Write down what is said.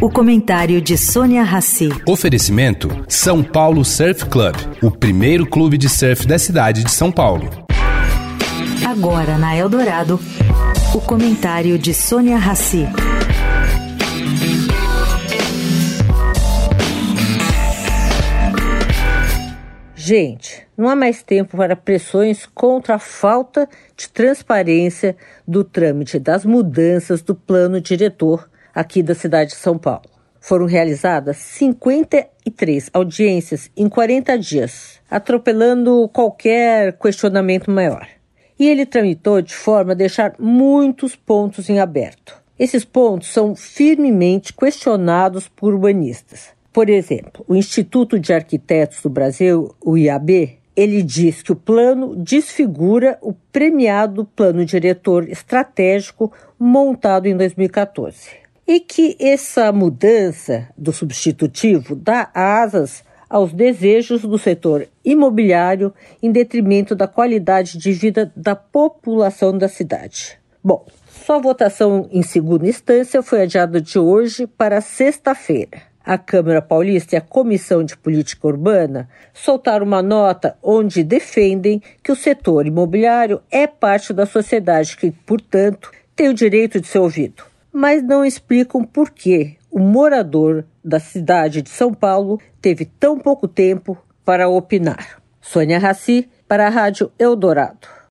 O comentário de Sônia Rassi. Oferecimento: São Paulo Surf Club, o primeiro clube de surf da cidade de São Paulo. Agora na Eldorado, o comentário de Sônia Rassi. Gente, não há mais tempo para pressões contra a falta de transparência do trâmite das mudanças do plano diretor aqui da cidade de São Paulo. Foram realizadas 53 audiências em 40 dias, atropelando qualquer questionamento maior. E ele tramitou de forma a deixar muitos pontos em aberto. Esses pontos são firmemente questionados por urbanistas. Por exemplo, o Instituto de Arquitetos do Brasil, o IAB, ele diz que o plano desfigura o premiado plano diretor estratégico montado em 2014 e que essa mudança do substitutivo dá asas aos desejos do setor imobiliário em detrimento da qualidade de vida da população da cidade. Bom, sua votação em segunda instância foi adiada de hoje para sexta-feira. A Câmara Paulista e a Comissão de Política Urbana soltaram uma nota onde defendem que o setor imobiliário é parte da sociedade que, portanto, tem o direito de ser ouvido mas não explicam por que o morador da cidade de São Paulo teve tão pouco tempo para opinar. Sônia Raci, para a Rádio Eldorado.